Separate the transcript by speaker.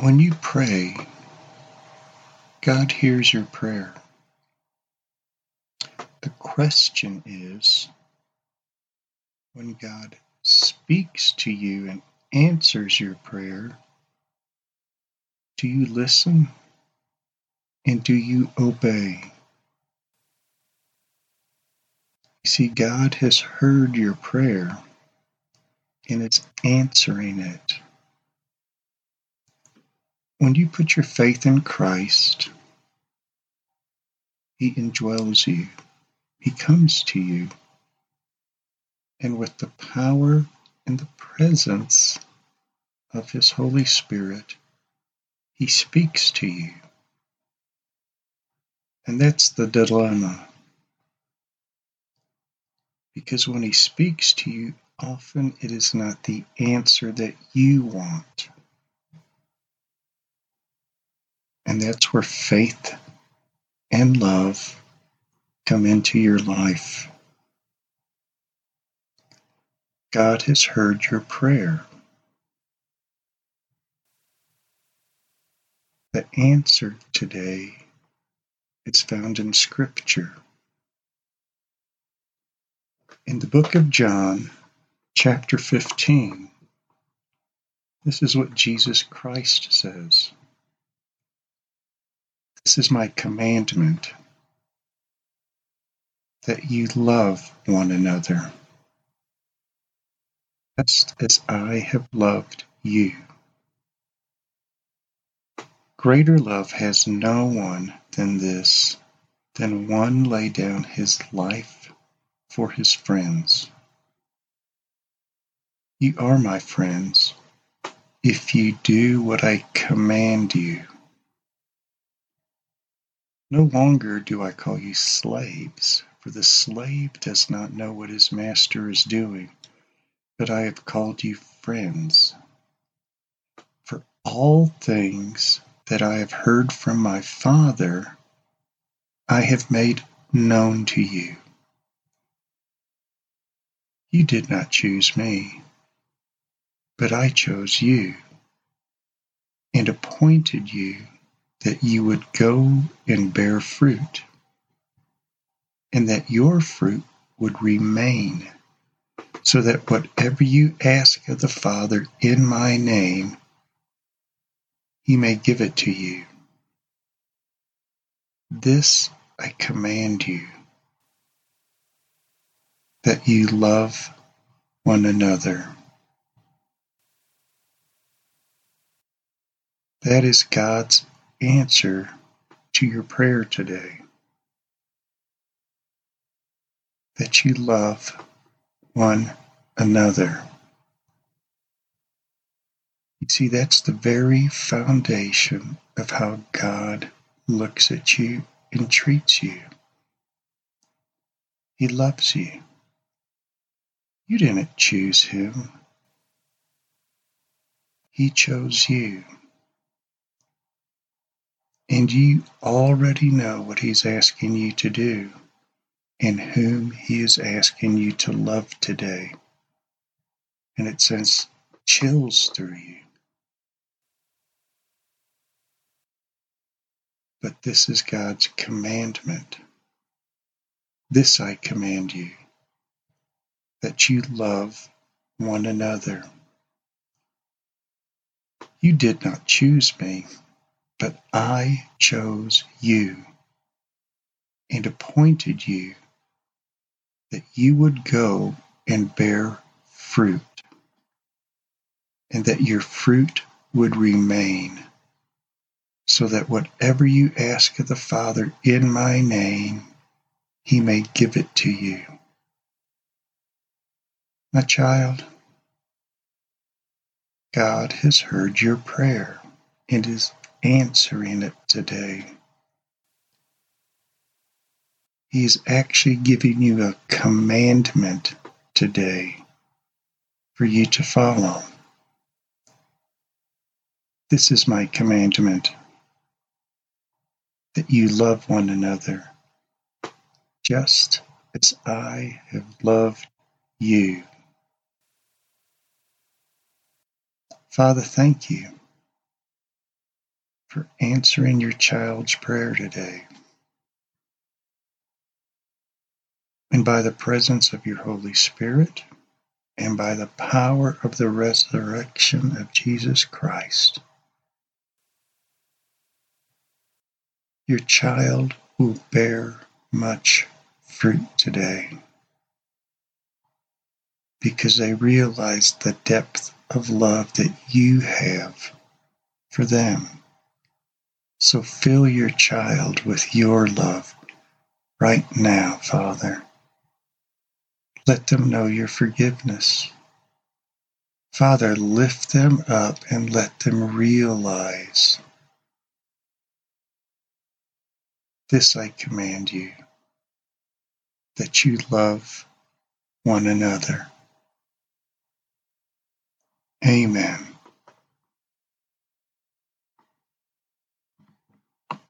Speaker 1: When you pray, God hears your prayer. The question is when God speaks to you and answers your prayer, do you listen and do you obey? You see, God has heard your prayer and is answering it. When you put your faith in Christ, He indwells you, He comes to you, and with the power and the presence of His Holy Spirit, He speaks to you. And that's the dilemma. Because when He speaks to you, often it is not the answer that you want. And that's where faith and love come into your life. God has heard your prayer. The answer today is found in Scripture. In the book of John, chapter 15, this is what Jesus Christ says. This is my commandment that you love one another, just as I have loved you. Greater love has no one than this, than one lay down his life for his friends. You are my friends if you do what I command you. No longer do I call you slaves, for the slave does not know what his master is doing, but I have called you friends. For all things that I have heard from my Father, I have made known to you. You did not choose me, but I chose you and appointed you that you would go and bear fruit, and that your fruit would remain, so that whatever you ask of the Father in my name, he may give it to you. This I command you, that you love one another. That is God's answer to your prayer today. That you love one another. You see, that's the very foundation of how God looks at you and treats you. He loves you. You didn't choose him. He chose you. And you already know what He's asking you to do and whom He is asking you to love today. And it sends chills through you. But this is God's commandment. This I command you that you love one another. You did not choose me but I chose you and appointed you that you would go and bear fruit, and that your fruit would remain, so that whatever you ask of the Father in my name, he may give it to you. My child, God has heard your prayer and is answering it today. He's actually giving you a commandment today for you to follow. This is my commandment that you love one another just as I have loved you. Father, thank you for answering your child's prayer today. And by the presence of your Holy Spirit, and by the power of the resurrection of Jesus Christ, your child will bear much fruit today because they realize the depth of love that you have for them. So fill your child with your love right now, Father. Let them know your forgiveness. Father, lift them up and let them realize this I command you that you love one another. Amen.